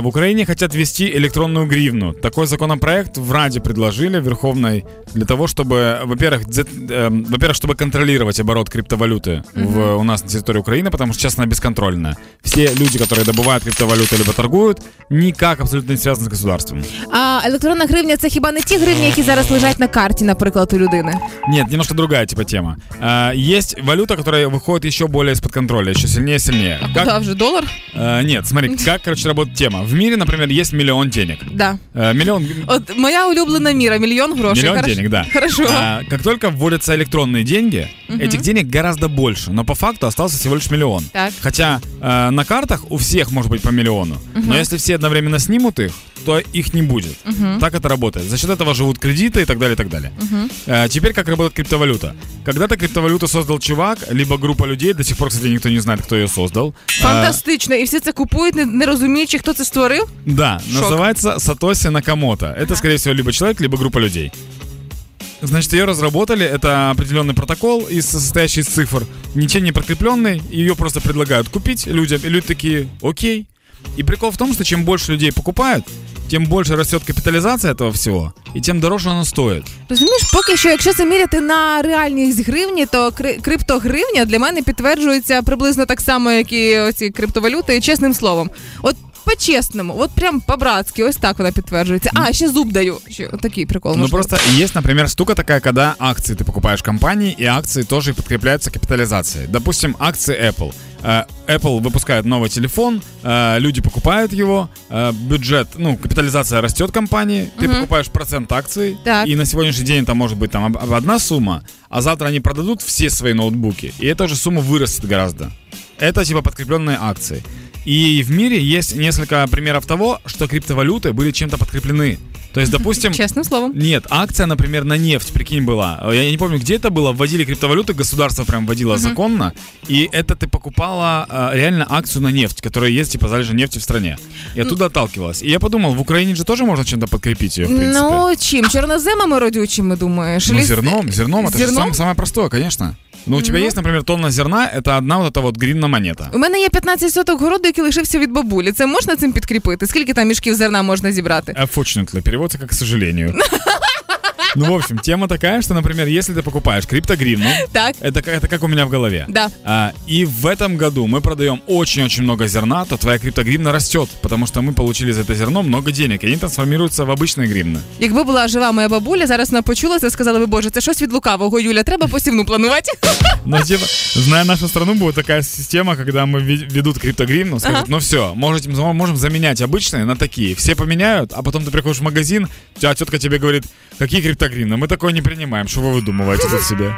В Украине хотят ввести электронную гривну. Такой законопроект в Раде предложили Верховной для того, чтобы, во-первых, э, во-первых, чтобы контролировать оборот криптовалюты mm-hmm. в, у нас на территории Украины, потому что сейчас она бесконтрольная. Все люди, которые добывают криптовалюту либо торгуют, никак абсолютно не связаны с государством. А електронна гривня це хіба не ті гривні, які зараз лежать на карті, наприклад, у людини? Нет, немножко другая типа тема. А, есть валюта, которая выходит еще более из-под контроля, еще сильнее и сильнее. А как... куда уже доллар? А, нет, смотри, как, короче, работает тема. В мире, например, есть миллион денег. Да. Э, миллион... Вот моя улюбленная мира, миллион грошей. Миллион Хорошо. денег, да. Хорошо. А, как только вводятся электронные деньги, угу. этих денег гораздо больше, но по факту остался всего лишь миллион. Так. Хотя э, на картах у всех может быть по миллиону, угу. но если все одновременно снимут их, то их не будет. Угу. Так это работает. За счет этого живут кредиты и так далее, и так далее. Угу. Э, теперь как работает криптовалюта? Когда-то криптовалюту создал чувак, либо группа людей, до сих пор, кстати, никто не знает, кто ее создал. Фантастично. И все это купуют, не, не розуміючи, хто це створив? Да, Шок. называется Сатоси Накамото. Это, скорее всего, либо человек, либо группа людей. Значит, ее разработали, это определенный протокол, из, состоящий из цифр, ничем не прикрепленный, ее просто предлагают купить людям, и люди такие, окей. И прикол в том, что чем больше людей покупают, тем більше росте капіталізація цього всього, і тим дорожче воно стоїть. Розумієш, поки що, якщо це міряти на реальність гривні, то криптогривня для мене підтверджується приблизно так само, як і оці криптовалюти, чесним словом. От по-чесному, от прям по-братски, ось так вона підтверджується. А, ще зуб даю. Ще такий прикол. Ну просто есть, например, штука такая, когда акции ты покупаешь компании, и акции тоже подкрепляются капитализацией. Допустим, акции Apple. Э, Apple выпускает новый телефон, э, люди покупают его, э, бюджет, ну, капитализация растет компании, ты угу. покупаешь процент акций, так. и на сегодняшний день там может быть там одна сумма, а завтра они продадут все свои ноутбуки, и эта же сумма вырастет гораздо. Это типа подкрепленные акции. И в мире есть несколько примеров того, что криптовалюты были чем-то подкреплены. То есть, допустим... Честным словом. Нет, акция, например, на нефть, прикинь, была. Я не помню, где это было. Вводили криптовалюты, государство прям вводило uh-huh. законно. И это ты покупала э, реально акцию на нефть, которая есть, типа, залежи нефти в стране. И оттуда отталкивалась. И я подумал, в Украине же тоже можно чем-то подкрепить ее, в принципе. Ну, чем? Черноземами родючими, думаешь? Ну, зерном, зерном. Это зерном? же самое, самое простое, конечно. Ну, у тебя ну. есть, например, тонна зерна, это одна вот эта вот грінна монета. У мене є 15 соток городу, який лишився від бабулі. Це можна цим підкріпити? Скільки там мішків зерна можна зібрати? Unfortunately, переводится как к сожалению. Ну, в общем, тема такая, что, например, если ты покупаешь криптогривну, так. Это, это как у меня в голове. Да. А, и в этом году мы продаем очень-очень много зерна, то твоя криптогривна растет, потому что мы получили за это зерно много денег, и они трансформируются в обычные гривны. Якби була жива моя бабуля, зараз вона почула це, сказала би, боже, це щось від лукавого, Юля, треба посівну планувати. Ну, типа, зная нашу страну, будет такая система, когда мы ведут криптогривну, скажут, ага. ну все, можете, можем заменять обычные на такие. Все поменяют, а потом ты приходишь в магазин, а тетка тебе говорит, какие криптогривны? Мы такое не принимаем, что вы выдумываете тут себе.